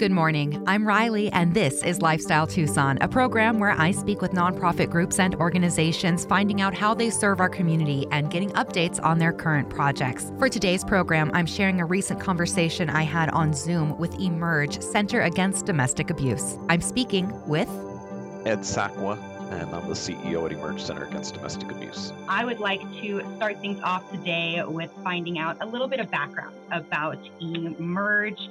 Good morning. I'm Riley, and this is Lifestyle Tucson, a program where I speak with nonprofit groups and organizations, finding out how they serve our community and getting updates on their current projects. For today's program, I'm sharing a recent conversation I had on Zoom with Emerge Center Against Domestic Abuse. I'm speaking with Ed Sakwa, and I'm the CEO at Emerge Center Against Domestic Abuse. I would like to start things off today with finding out a little bit of background about Emerge,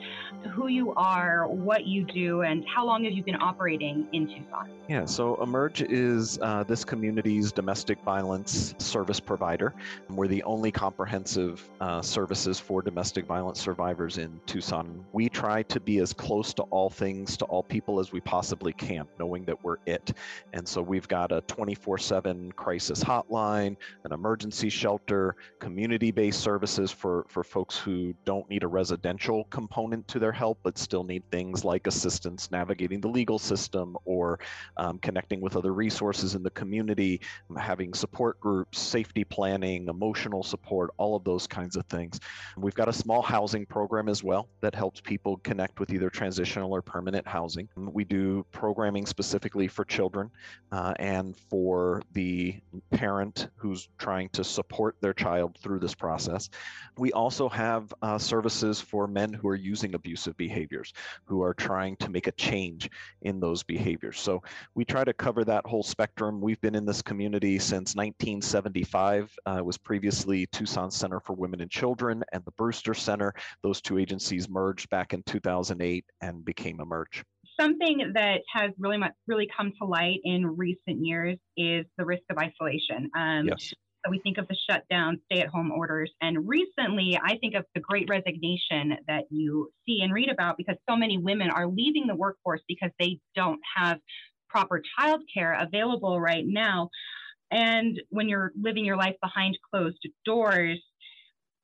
who you are, what you do, and how long have you been operating in Tucson? Yeah, so Emerge is uh, this community's domestic violence service provider. We're the only comprehensive uh, services for domestic violence survivors in Tucson. We try to be as close to all things to all people as we possibly can, knowing that we're it. And so we've got a 24 7 crisis hotline, an emergency shelter, community based services for, for folks who don't need a residential component to their help, but still need things like assistance navigating the legal system or um, connecting with other resources in the community, having support groups, safety planning, emotional support, all of those kinds of things. We've got a small housing program as well that helps people connect with either transitional or permanent housing. We do programming specifically for children. Uh, and for the parent who's trying to support their child through this process. We also have uh, services for men who are using abusive behaviors, who are trying to make a change in those behaviors. So we try to cover that whole spectrum. We've been in this community since 1975. Uh, it was previously Tucson Center for Women and Children and the Brewster Center. Those two agencies merged back in 2008 and became Emerge something that has really much really come to light in recent years is the risk of isolation. Um, yes. So we think of the shutdown, stay-at-home orders, and recently I think of the Great Resignation that you see and read about because so many women are leaving the workforce because they don't have proper childcare available right now. And when you're living your life behind closed doors,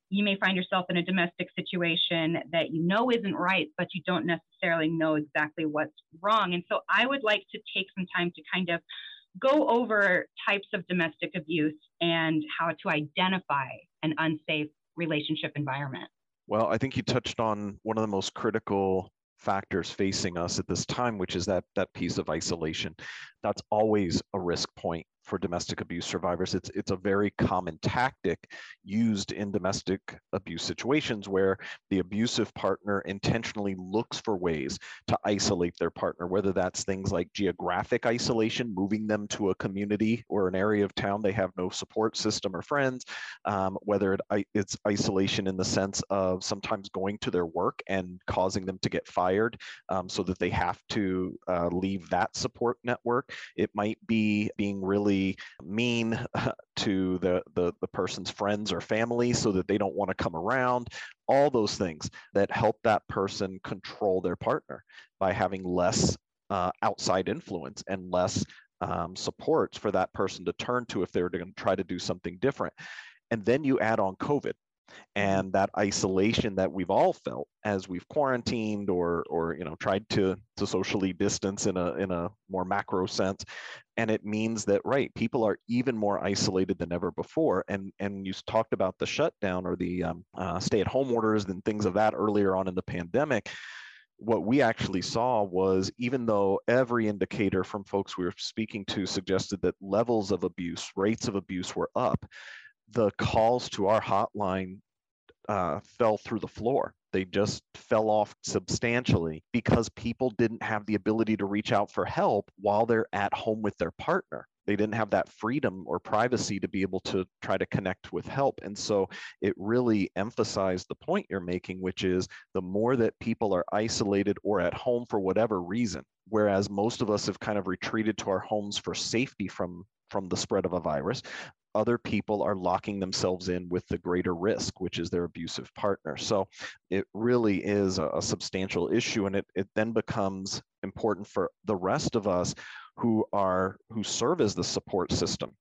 you may find yourself in a domestic situation that you know isn't right, but you don't necessarily know exactly what's wrong. And so I would like to take some time to kind of go over types of domestic abuse and how to identify an unsafe relationship environment. Well, I think you touched on one of the most critical factors facing us at this time, which is that that piece of isolation. That's always a risk point for domestic abuse survivors. It's it's a very common tactic used in domestic abuse situations where the abusive partner intentionally looks for ways to isolate their partner, whether that's things like geographic isolation, moving them to a community or an area of town they have no support system or friends, um, whether it, it's isolation in the sense of sometimes going to their work and causing them to get fired um, so that they have to uh, leave that support network. It might be being really mean to the, the, the person's friends or family so that they don't want to come around all those things that help that person control their partner by having less uh, outside influence and less um, supports for that person to turn to if they're going to try to do something different. And then you add on covid and that isolation that we've all felt as we've quarantined or or you know tried to to socially distance in a in a more macro sense. And it means that right people are even more isolated than ever before. And and you talked about the shutdown or the um, uh, stay at home orders and things of that earlier on in the pandemic. What we actually saw was even though every indicator from folks we were speaking to suggested that levels of abuse rates of abuse were up the calls to our hotline uh, fell through the floor. They just fell off substantially because people didn't have the ability to reach out for help while they're at home with their partner. They didn't have that freedom or privacy to be able to try to connect with help. And so it really emphasized the point you're making, which is the more that people are isolated or at home for whatever reason, whereas most of us have kind of retreated to our homes for safety from from the spread of a virus other people are locking themselves in with the greater risk, which is their abusive partner. So it really is a, a, substantial issue, and it, it then becomes important for the rest of us who are who serve as the support system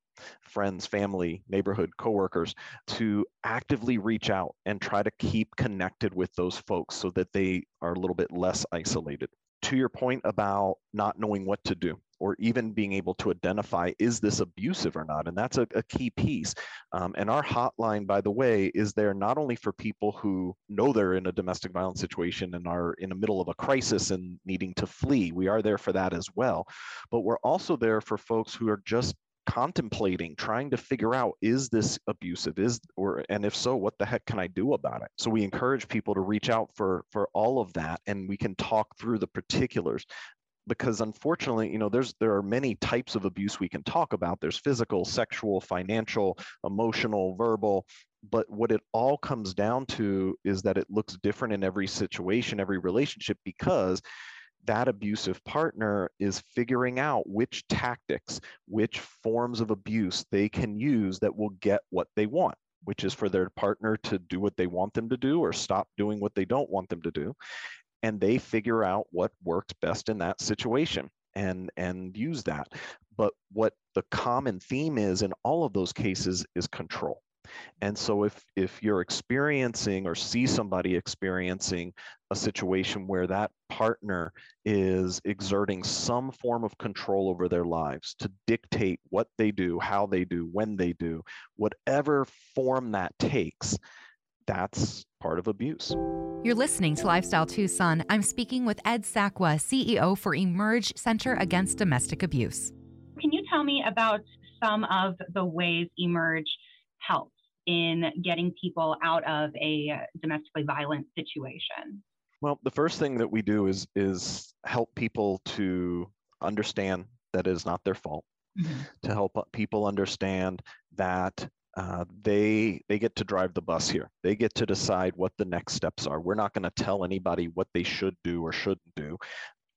friends family neighborhood coworkers to actively reach out and try to keep connected with those folks so that they are a little bit less isolated to your point about not knowing what to do or even being able to identify is this abusive or not? And that's a, a key piece. Um, and our hotline by the way is there not only for people who know they're in a domestic violence situation and are in the middle of a crisis and needing to flee we are there for that as well. But we're also there for folks who are just contemplating trying to figure out is this abusive? Is or and if so what the heck can i do about it? So we encourage people to reach out for for all of that and we can talk through the particulars because unfortunately you know there's there are many types of abuse we can talk about. There's physical sexual financial emotional verbal but what it all comes down to is that it looks different in every situation every relationship because that abusive partner is figuring out which tactics which forms of abuse they can use that will get what they want which is for their partner to do what they want them to do or stop doing what they don't want them to do and they figure out what works best in that situation and and use that. But what the common theme is in all of those cases is control. And so if if you're experiencing or see somebody experiencing a situation where that partner is exerting some form of control over their lives to dictate what they do, how they do, when they do, whatever form that takes, that's part of abuse. You're listening to Lifestyle Tucson. I'm speaking with Ed Sakwa, CEO for Emerge Center Against Domestic Abuse. Can you tell me about some of the ways Emerge helps in getting people out of a domestically violent situation? Well, the first thing that we do is is help people to understand that it is not their fault. Mm-hmm. To help people understand that uh, they they get to drive the bus here. They get to decide what the next steps are. We're not going to tell anybody what they should do or shouldn't do.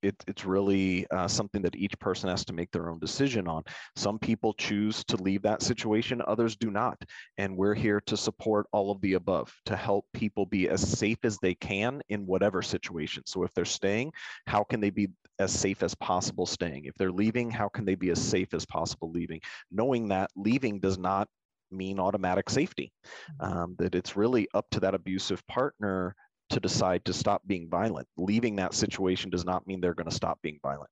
It, it's really uh, something that each person has to make their own decision on. Some people choose to leave that situation, others do not. And we're here to support all of the above to help people be as safe as they can in whatever situation. So if they're staying, how can they be as safe as possible staying? If they're leaving, how can they be as safe as possible leaving? Knowing that leaving does not mean automatic safety. Mm-hmm. Um, that it's really up to that abusive partner to decide to stop being violent. Leaving that situation does not mean they're going to stop being violent,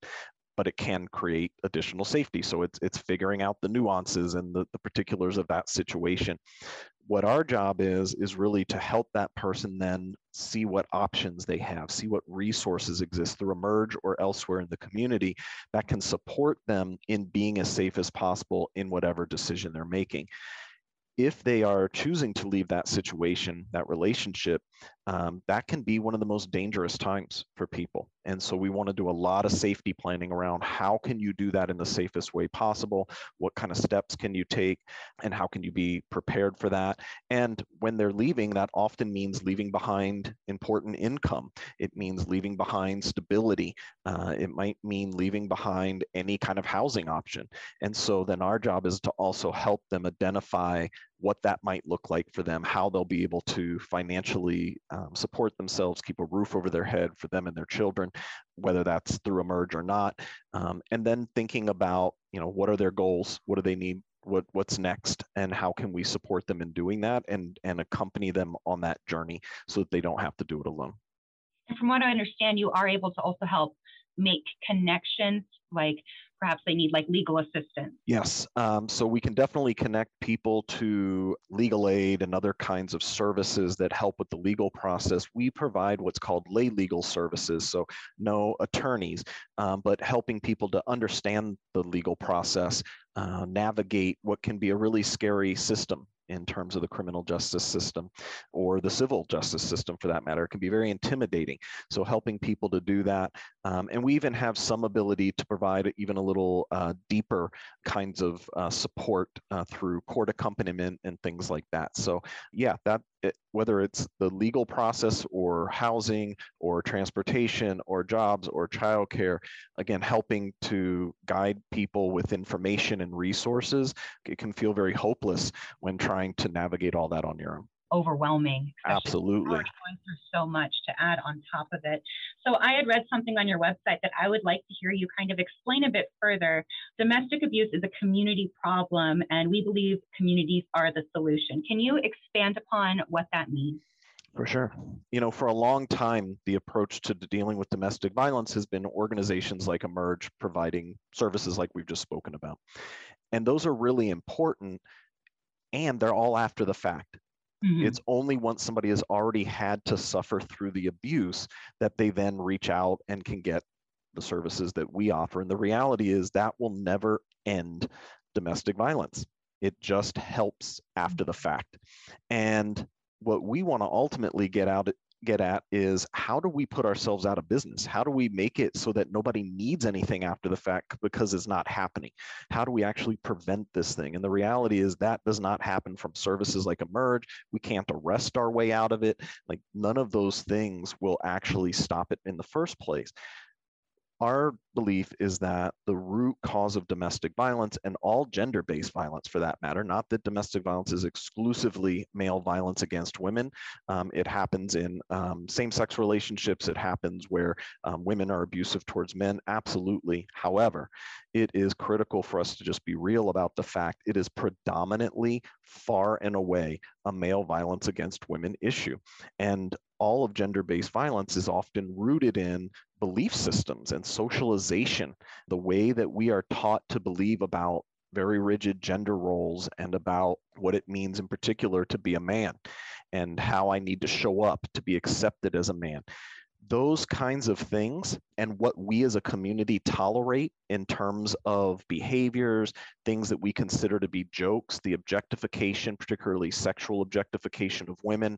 but it can create additional safety. So it's it's figuring out the nuances and the, the particulars of that situation. What our job is is really to help that person then see what options they have, see what resources exist through Emerge or elsewhere in the community that can support them in being as safe as possible in whatever decision they're making if they are choosing to leave that situation, that relationship, um, that can be one of the most dangerous times for people. And so we want to do a lot of safety planning around how can you do that in the safest way possible? What kind of steps can you take? And how can you be prepared for that? And when they're leaving, that often means leaving behind important income. It means leaving behind stability. Uh, it might mean leaving behind any kind of housing option. And so then our job is to also help them identify what that might look like for them, how they'll be able to financially um, support themselves, keep a roof over their head for them and their children, whether that's through Emerge or not. Um, and then thinking about, you know, what are their goals? What do they need? What, what's next and how can we support them in doing that and, and accompany them on that journey so that they don't have to do it alone. And from what I understand, you are able to also help make connections like perhaps they need like legal assistance? Yes. Um, so we can definitely connect people to legal aid and other kinds of services that help with the legal process. We provide what's called lay legal services. So no attorneys, um, but helping people to understand the legal process, uh, navigate what can be a really scary system in terms of the criminal justice system or the civil justice system for that matter. It can be very intimidating. So helping people to do that. Um, and we even have some ability to provide even a little uh, deeper kinds of uh, support uh, through court accompaniment and things like that. So yeah, that it, whether it's the legal process or housing or transportation or jobs or childcare, again, helping to guide people with information and resources, it can feel very hopeless when trying to navigate all that on your own overwhelming. Absolutely. Going through so much to add on top of it. So I had read something on your website that I would like to hear you kind of explain a bit further. Domestic abuse is a community problem, and we believe communities are the solution. Can you expand upon what that means? For sure. You know, for a long time, the approach to dealing with domestic violence has been organizations like Emerge providing services like we've just spoken about. And those are really important, and they're all after the fact. Mm-hmm. It's only once somebody has already had to suffer through the abuse that they then reach out and can get the services that we offer. And the reality is that will never end domestic violence. It just helps after the fact. And what we want to ultimately get out get at is how do we put ourselves out of business? How do we make it so that nobody needs anything after the fact because it's not happening? How do we actually prevent this thing? And the reality is that does not happen from services like Emerge. We can't arrest our way out of it. Like none of those things will actually stop it in the first place our belief is that the root cause of domestic violence and all gender based violence for that matter, not that domestic violence is exclusively male violence against women. Um, it happens in um, same sex relationships, it happens where um, women are abusive towards men, absolutely. However, it is critical for us to just be real about the fact it is predominantly far and away a male violence against women issue. And all of gender based violence is often rooted in belief systems and socialization, the way that we are taught to believe about very rigid gender roles and about what it means in particular to be a man and how I need to show up to be accepted as a man. Those kinds of things and what we as a community tolerate in terms of behaviors, things that we consider to be jokes, the objectification, particularly sexual objectification of women,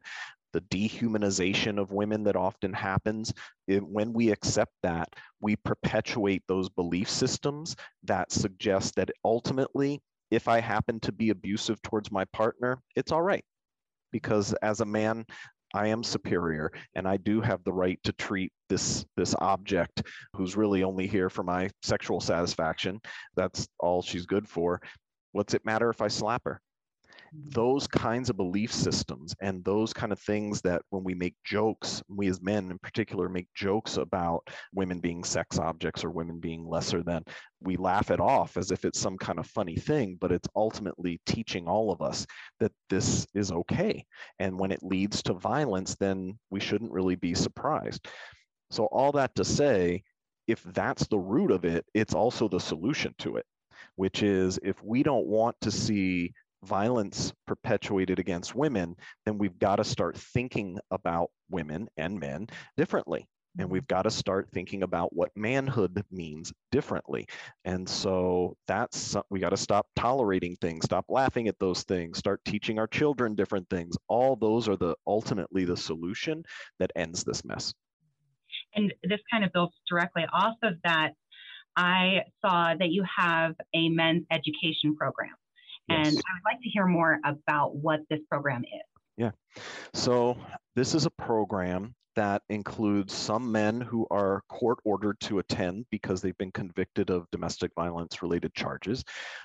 the dehumanization of women that often happens, it, when we accept that, we perpetuate those belief systems that suggest that ultimately, if I happen to be abusive towards my partner, it's all right. Because as a man, I am superior and I do have the right to treat this this object who's really only here for my sexual satisfaction. That's all she's good for. What's it matter if I slap her? Those kinds of belief systems and those kind of things that when we make jokes, we as men in particular make jokes about women being sex objects or women being lesser than, we laugh it off as if it's some kind of funny thing, but it's ultimately teaching all of us that this is okay. And when it leads to violence, then we shouldn't really be surprised. So, all that to say, if that's the root of it, it's also the solution to it, which is if we don't want to see violence perpetuated against women, then we've got to start thinking about women and men differently. And mm-hmm. we've got to start thinking about what manhood means differently. And so that's, we got to stop tolerating things, stop laughing at those things, start teaching our children different things. All those are the ultimately the solution that ends this mess. And this kind of builds directly off of that. I saw that you have a men's education program. And. I would like to hear more about what this program is. Yeah. So, this is a program that includes some men who are court ordered to attend because they've been convicted of domestic violence related charges.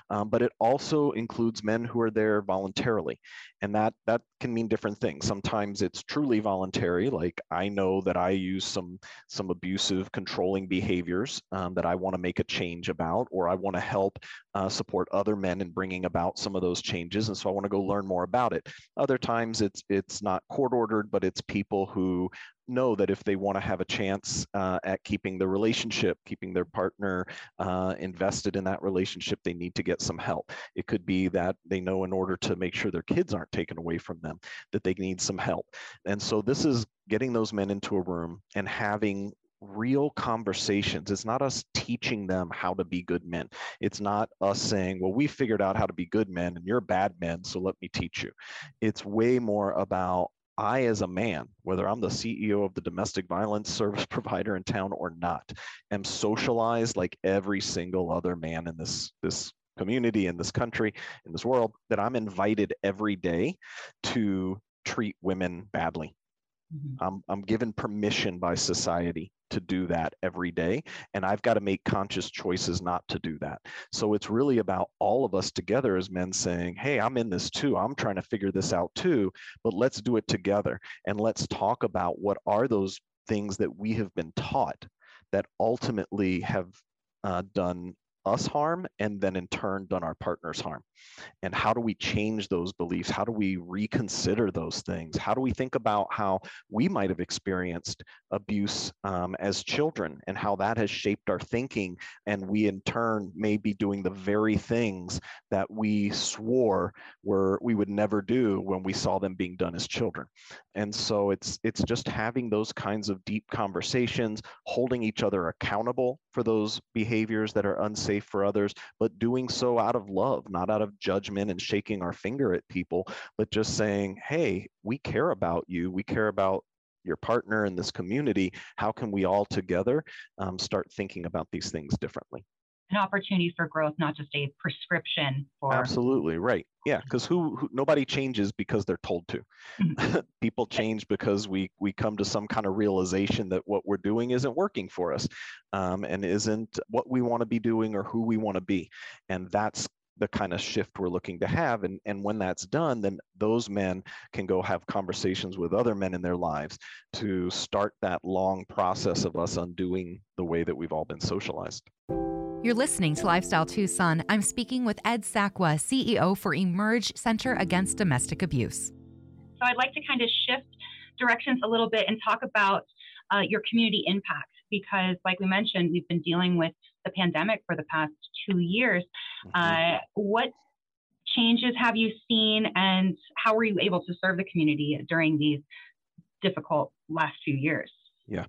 Um, but it also includes men who are there voluntarily. And that, that can mean different things. Sometimes it's truly voluntary, like I know that I use some, some abusive, controlling behaviors um, that I want to make a change about, or I want to help uh, support other men in bringing about some of those changes. And so I want to go learn more about it. Other times it's, it's not court ordered, but it's people who know that if they want to have a chance uh, at keeping the relationship, keeping their partner uh, invested in that relationship, they need to get some help. It could be that they know in order to make sure their kids aren't taken away from them, that they need some help. And so this is getting those men into a room and having real conversations. It's not us teaching them how to be good men. It's not us saying, well, we figured out how to be good men and you're bad men, so let me teach you. It's way more about I, as a man, whether I'm the CEO of the domestic violence service provider in town or not, am socialized like every single other man in this, this community, in this country, in this world, that I'm invited every day to treat women badly. Mm-hmm. I'm, I'm given permission by society to do that every day. And I've got to make conscious choices not to do that. So it's really about all of us together as men saying, hey, I'm in this too. I'm trying to figure this out too, but let's do it together. And let's talk about what are those things that we have been taught that ultimately have uh, done us harm and then in turn done our partners harm. And how do we change those beliefs? How do we reconsider those things? How do we think about how we might have experienced abuse um, as children and how that has shaped our thinking? And we in turn may be doing the very things that we swore were we would never do when we saw them being done as children. And so it's it's just having those kinds of deep conversations holding each other accountable for those behaviors that are unsafe for others, but doing so out of love, not out of judgment and shaking our finger at people, but just saying, hey, we care about you. We care about your partner in this community. How can we all together um, start thinking about these things differently? An opportunity for growth, not just a prescription for. Absolutely right. Yeah, because who, who, nobody changes because they're told to. Mm-hmm. People change because we we come to some kind of realization that what we're doing isn't working for us, um, and isn't what we want to be doing or who we want to be, and that's the kind of shift we're looking to have and, and when that's done then those men can go have conversations with other men in their lives to start that long process of us undoing the way that we've all been socialized you're listening to Lifestyle Tucson. I'm speaking with Ed Sakwa, CEO for Emerge Center Against Domestic Abuse. So I'd like to kind of shift directions a little bit and talk about uh, your community impact because, like we mentioned, we've been dealing with the pandemic for the past two years. Mm-hmm. Uh, what changes have you seen, and how were you able to serve the community during these difficult last few years? Yeah.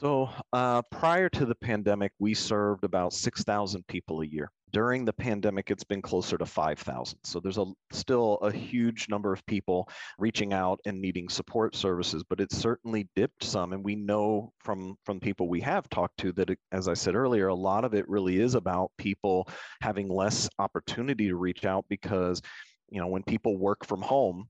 So uh, prior to the pandemic, we served about 6,000 people a year. During the pandemic, it's been closer to 5,000. So there's a, still a huge number of people reaching out and needing support services, but it's certainly dipped some. And we know from, from people we have talked to that, it, as I said earlier, a lot of it really is about people having less opportunity to reach out because, you know, when people work from home,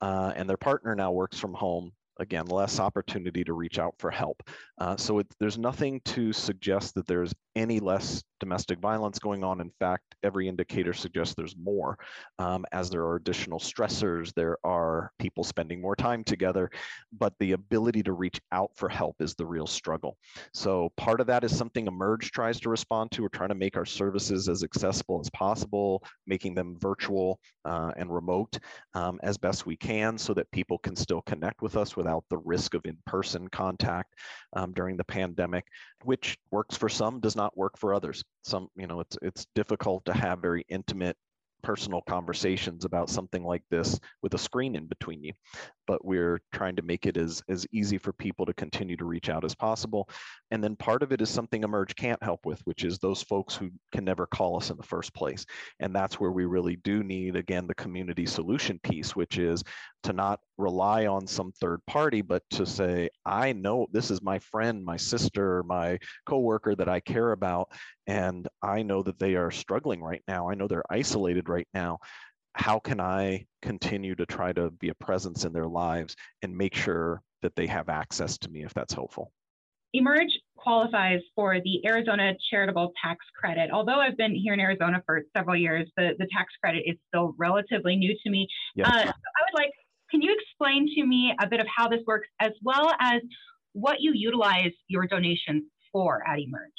uh, and their partner now works from home, again, less opportunity to reach out for help. Uh, so it, there's nothing to suggest that there's any less domestic violence going on. In fact, every indicator suggests there's more um, as there are additional stressors, there are people spending more time together, but the ability to reach out for help is the real struggle. So part of that is something Emerge tries to respond to. We're trying to make our services as accessible as possible, making them virtual uh, and remote um, as best we can so that people can still connect with us without the risk of in-person contact um, during the pandemic, which works for some, does not work for others. Some, you know, it's it's difficult to have very intimate personal conversations about something like this with a screen in between you but we're trying to make it as, as easy for people to continue to reach out as possible. And then part of it is something Emerge can't help with, which is those folks who can never call us in the first place. And that's where we really do need, again, the community solution piece, which is to not rely on some third party, but to say, I know this is my friend, my sister, my coworker that I care about, and I know that they are struggling right now. I know they're isolated right now how can I continue to try to be a presence in their lives and make sure that they have access to me if that's helpful? Emerge qualifies for the Arizona Charitable Tax Credit. Although I've been here in Arizona for several years, the, the tax credit is still relatively new to me. Yes. Uh, I would like, can you explain to me a bit of how this works as well as what you utilize your donations for at Emerge?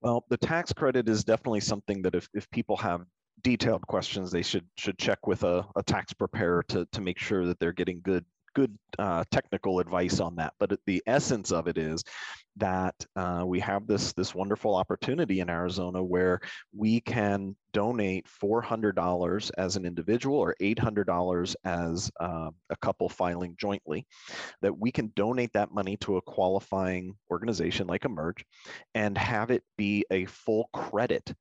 Well, the tax credit is definitely something that if, if people have detailed questions, they should should check with a, a tax preparer to to make sure that they're getting good good uh, technical advice on that. But the essence of it is that uh, we have this this wonderful opportunity in Arizona where we can donate $400 as an individual or $800 as uh, a couple filing jointly. That we can donate that money to a qualifying organization like Emerge and have it be a full credit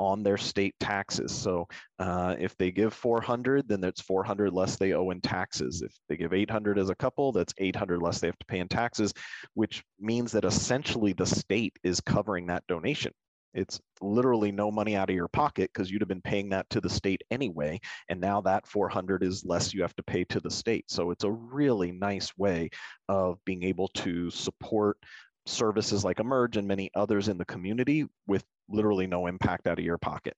on their state taxes. So uh, if they give 400, then that's 400 less they owe in taxes. If they give 800 as a couple, that's 800 less they have to pay in taxes, which means that essentially the state is covering that donation. It's literally no money out of your pocket because you'd have been paying that to the state anyway. And now that 400 is less you have to pay to the state. So it's a really nice way of being able to support services like Emerge and many others in the community with literally no impact out of your pocket.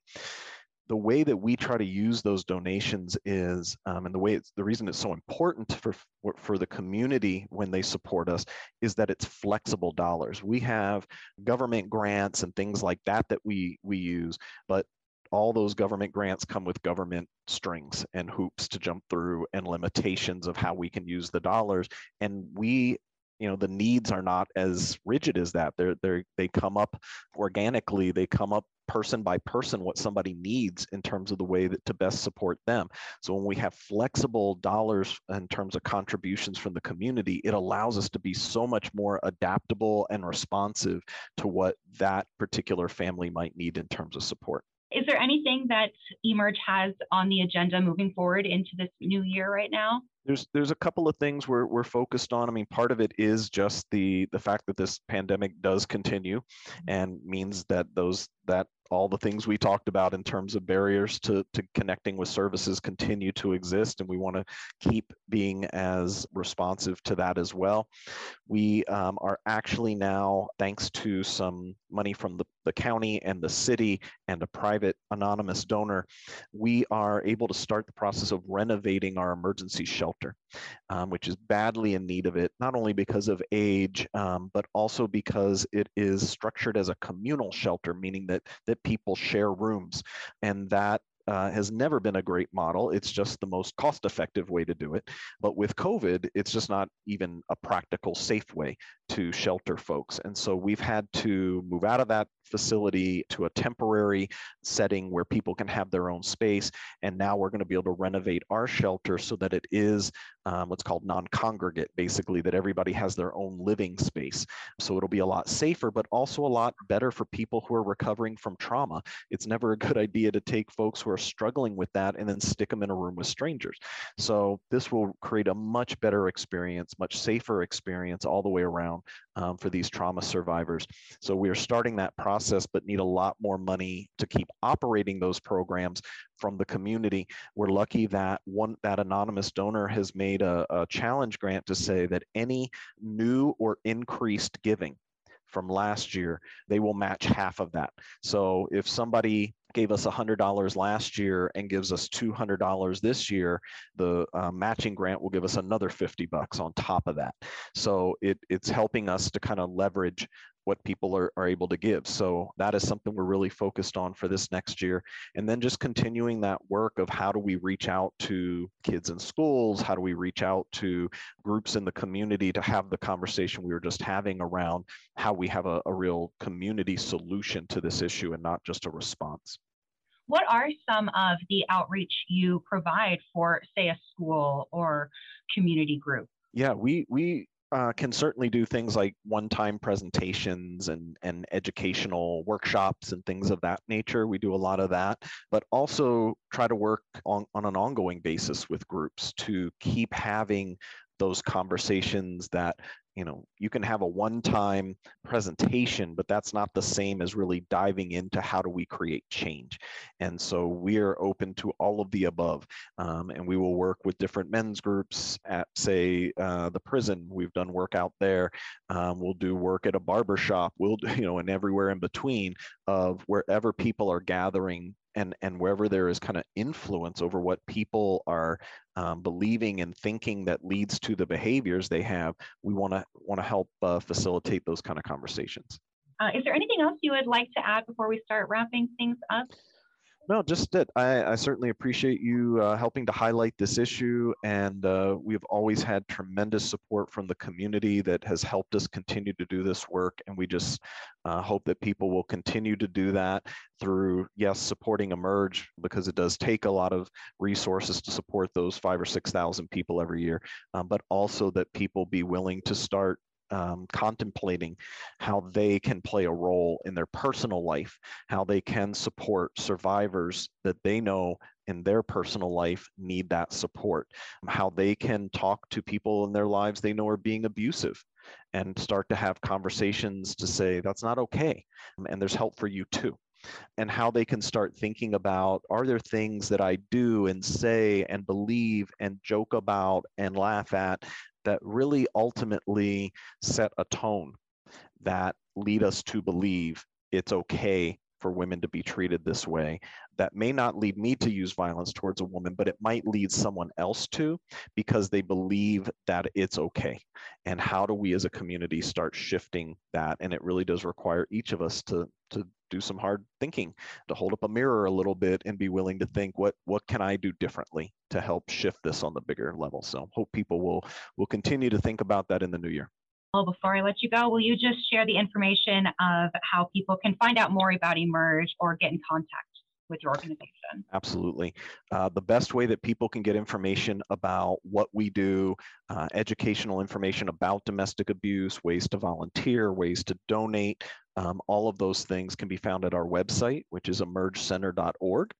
the way that we try to use those donations is, um, and the way it's the reason it's so important for for the community when they support us is that it's flexible dollars. We have government grants and things like that that we we use, but all those government grants come with government strings and hoops to jump through and limitations of how we can use the dollars and we you know the needs are not as rigid as that. They're they they come up organically they come up person by person what somebody needs in terms of the way that to best support them. So when we have flexible dollars in terms of contributions from the community it allows us to be so much more adaptable and responsive to what that particular family might need in terms of support. Is there anything that emerge has on the agenda moving forward into this new year right now there's there's a couple of things we're we're focused on. I mean, part of it is just the the fact that this pandemic does continue, mm-hmm. and means that those that all the things we talked about in terms of barriers to, to connecting with services continue to exist, and we want to keep being as responsive to that as well. We um, are actually now, thanks to some money from the, the county and the city and a private anonymous donor, we are able to start the process of renovating our emergency shelter, um, which is badly in need of it, not only because of age, um, but also because it is structured as a communal shelter, meaning that, that people share rooms. And that uh, has never been a great model. It's just the most cost effective way to do it. But with COVID, it's just not even a practical, safe way to shelter folks. And so we've had to move out of that facility to a temporary setting where people can have their own space. And now we're going to be able to renovate our shelter so that it is um, what's called non congregate, basically, that everybody has their own living space. So it'll be a lot safer, but also a lot better for people who are recovering from trauma. It's never a good idea to take folks who are struggling with that and then stick them in a room with strangers. So this will create a much better experience, much safer experience all the way around um, for these trauma survivors. So we are starting that process, but need a lot more money to keep operating those programs from the community. We're lucky that one that anonymous donor has made a, a challenge grant to say that any new or increased giving from last year, they will match half of that. So if somebody gave us $100 last year and gives us $200 this year, the uh, matching grant will give us another 50 bucks on top of that. So it, it's helping us to kind of leverage what people are, are able to give. So that is something we're really focused on for this next year. And then just continuing that work of how do we reach out to kids in schools? How do we reach out to groups in the community to have the conversation we were just having around how we have a, a real community solution to this issue and not just a response. What are some of the outreach you provide for, say, a school or community group? Yeah, we we uh, can certainly do things like one-time presentations and, and educational workshops and things of that nature. We do a lot of that, but also try to work on, on an ongoing basis with groups to keep having those conversations that you know you can have a one-time presentation but that's not the same as really diving into how do we create change. And so we are open to all of the above um, and we will work with different men's groups at say uh, the prison. We've done work out there. Um, we'll do work at a barber shop. We'll you know and everywhere in between of wherever people are gathering and and wherever there is kind of influence over what people are um, believing and thinking that leads to the behaviors they have we want to want to help uh, facilitate those kind of conversations. Uh, is there anything else you would like to add before we start wrapping things up no, just that I, I certainly appreciate you uh, helping to highlight this issue. And uh, we've always had tremendous support from the community that has helped us continue to do this work. And we just uh, hope that people will continue to do that through, yes, supporting Emerge, because it does take a lot of resources to support those five or 6,000 people every year, um, but also that people be willing to start um, contemplating how they can play a role in their personal life, how they can support survivors that they know in their personal life need that support, how they can talk to people in their lives they know are being abusive and start to have conversations to say that's not okay and there's help for you too. And how they can start thinking about are there things that I do and say and believe and joke about and laugh at that really ultimately set a tone that lead us to believe it's okay for women to be treated this way that may not lead me to use violence towards a woman, but it might lead someone else to because they believe that it's okay. And how do we as a community start shifting that? And it really does require each of us to, to do some hard thinking, to hold up a mirror a little bit and be willing to think what what can I do differently to help shift this on the bigger level. So hope people will will continue to think about that in the new year. Well, before I let you go, will you just share the information of how people can find out more about Emerge or get in contact with your organization? Absolutely. Uh, the best way that people can get information about what we do, uh, educational information about domestic abuse, ways to volunteer, ways to donate, um, all of those things can be found at our website, which is emergecenter.org.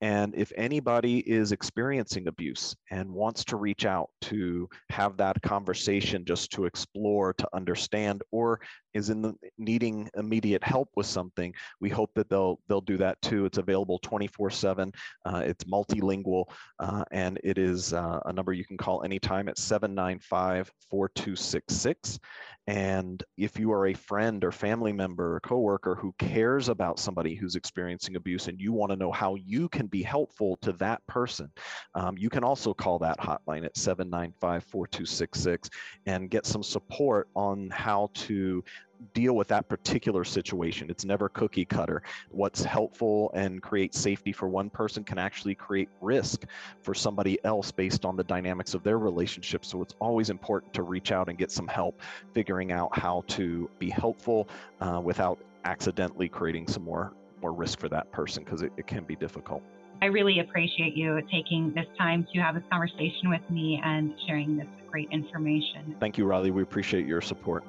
And if anybody is experiencing abuse and wants to reach out to have that conversation just to explore, to understand, or is in the needing immediate help with something, we hope that they'll they'll do that too. It's available 24/7. Uh, it's multilingual, uh, and it is uh, a number you can call anytime at 795-4266. And if you are a friend or family member or a coworker who cares about somebody who's experiencing abuse and you want to know how you can be helpful to that person, um, you can also call that hotline at 795-4266 and get some support on how to deal with that particular situation. It's never cookie cutter. What's helpful and create safety for one person can actually create risk for somebody else based on the dynamics of their relationship. So it's always important to reach out and get some help figuring out how to be helpful uh, without accidentally creating some more more risk for that person because it, it can be difficult. I really appreciate you taking this time to have this conversation with me and sharing this great information. Thank you, Riley. We appreciate your support.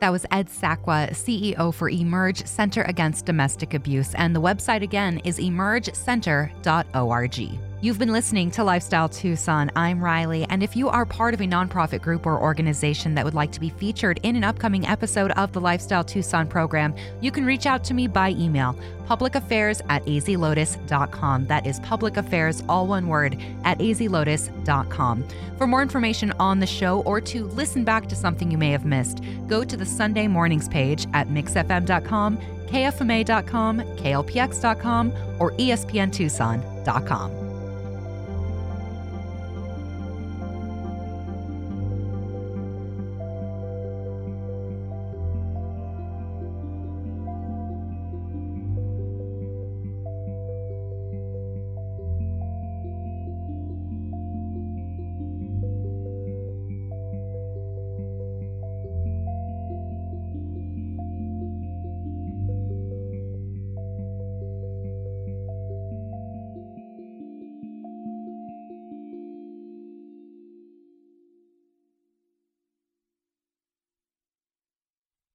That was Ed Sakwa, CEO for Emerge Center Against Domestic Abuse, and the website again is emergecenter.org. You've been listening to Lifestyle Tucson. I'm Riley, and if you are part of a nonprofit group or organization that would like to be featured in an upcoming episode of the Lifestyle Tucson program, you can reach out to me by email publicaffairs at azlotus.com. That is public affairs, all one word, at azlotus.com. For more information on the show or to listen back to something you may have missed, go to the Sunday mornings page at mixfm.com, kfma.com, klpx.com, or espntucson.com.